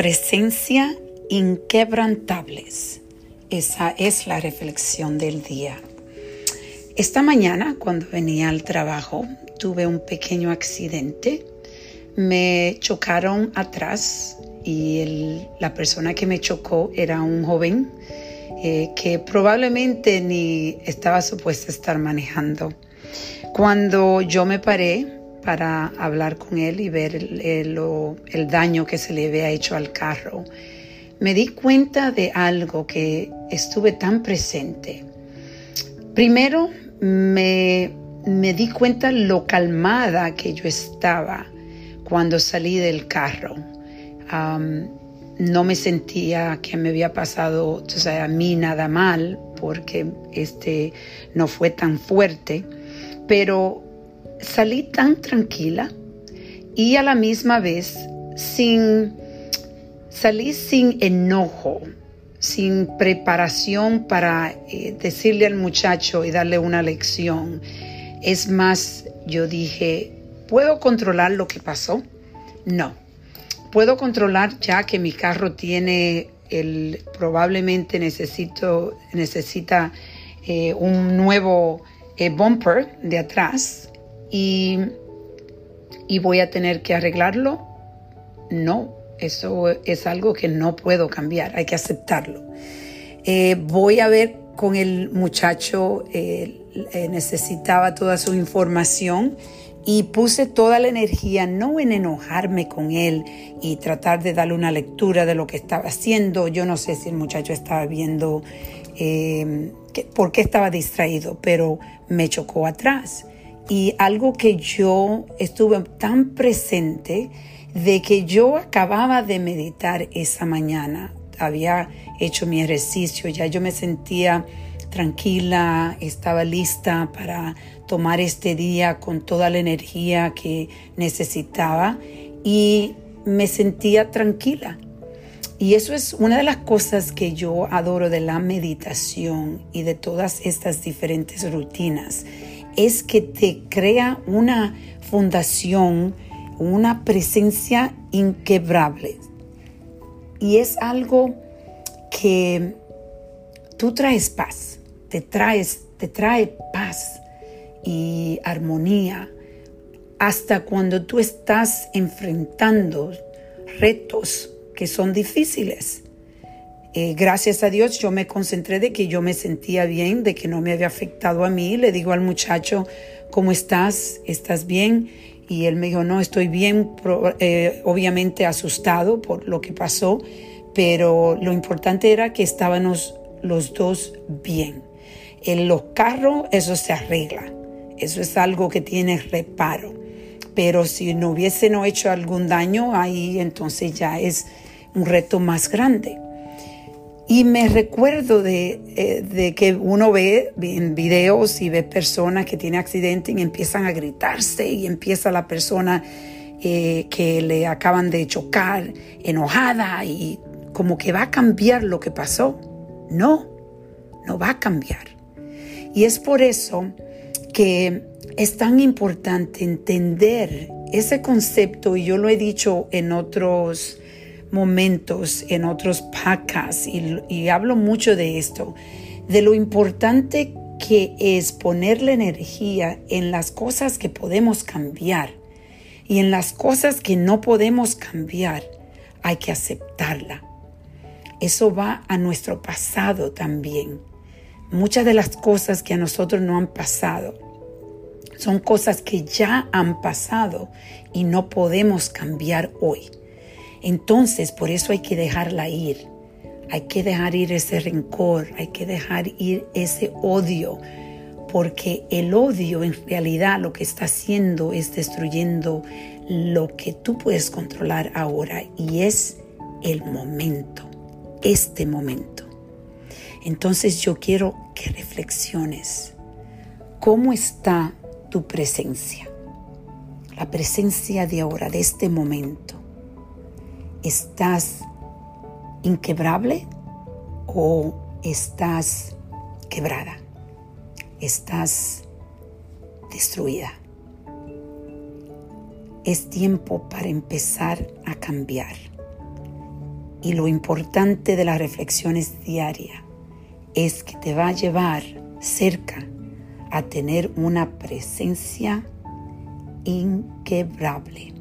presencia inquebrantables. Esa es la reflexión del día. Esta mañana, cuando venía al trabajo, tuve un pequeño accidente. Me chocaron atrás y la persona que me chocó era un joven eh, que probablemente ni estaba supuesto a estar manejando. Cuando yo me paré para hablar con él y ver el, el daño que se le había hecho al carro, me di cuenta de algo que estuve tan presente. Primero me, me di cuenta lo calmada que yo estaba cuando salí del carro. no me sentía que me había pasado a mí nada mal porque este no fue tan fuerte, pero salí tan tranquila y a la misma vez sin Salí sin enojo, sin preparación para eh, decirle al muchacho y darle una lección. Es más, yo dije, ¿puedo controlar lo que pasó? No. ¿Puedo controlar ya que mi carro tiene el, probablemente necesito, necesita eh, un nuevo eh, bumper de atrás y, y voy a tener que arreglarlo? No, eso es algo que no puedo cambiar, hay que aceptarlo. Eh, voy a ver con el muchacho, eh, eh, necesitaba toda su información y puse toda la energía no en enojarme con él y tratar de darle una lectura de lo que estaba haciendo. Yo no sé si el muchacho estaba viendo por qué estaba distraído, pero me chocó atrás. Y algo que yo estuve tan presente, de que yo acababa de meditar esa mañana, había hecho mi ejercicio, ya yo me sentía tranquila, estaba lista para tomar este día con toda la energía que necesitaba y me sentía tranquila. Y eso es una de las cosas que yo adoro de la meditación y de todas estas diferentes rutinas, es que te crea una fundación una presencia inquebrable. Y es algo que tú traes paz, te traes, te trae paz y armonía hasta cuando tú estás enfrentando retos que son difíciles. Eh, gracias a Dios yo me concentré de que yo me sentía bien, de que no me había afectado a mí. Le digo al muchacho, ¿cómo estás? ¿Estás bien? Y él me dijo, no, estoy bien, eh, obviamente asustado por lo que pasó, pero lo importante era que estábamos los dos bien. En los carros eso se arregla, eso es algo que tiene reparo, pero si no hubiesen hecho algún daño, ahí entonces ya es un reto más grande. Y me recuerdo eh, de, que uno ve en videos y ve personas que tienen accidentes y empiezan a gritarse y empieza la persona eh, que le acaban de chocar enojada y como que va a cambiar lo que pasó. No, no va a cambiar. Y es por eso que es tan importante entender ese concepto, y yo lo he dicho en otros momentos en otros podcasts y, hablo mucho de esto, de lo importante que es poner la energía en las cosas que podemos cambiar y en las cosas que no podemos cambiar hay que aceptarla. Eso va a nuestro pasado también. Muchas de las cosas que a nosotros no han pasado son cosas que ya han pasado y no podemos cambiar hoy. Entonces, por eso hay que dejarla ir. Hay que dejar ir ese rencor, hay que dejar ir ese odio, porque el odio en realidad lo que está haciendo es destruyendo lo que tú puedes controlar ahora y es el momento, este momento. Entonces yo quiero que reflexiones. ¿Cómo está tu presencia? La presencia de ahora, de este momento. ¿Estás inquebrable o estás quebrada? ¿Estás destruida? Es tiempo para empezar a cambiar. Y lo importante de las reflexiones diarias es que te va a llevar cerca a tener una presencia inquebrable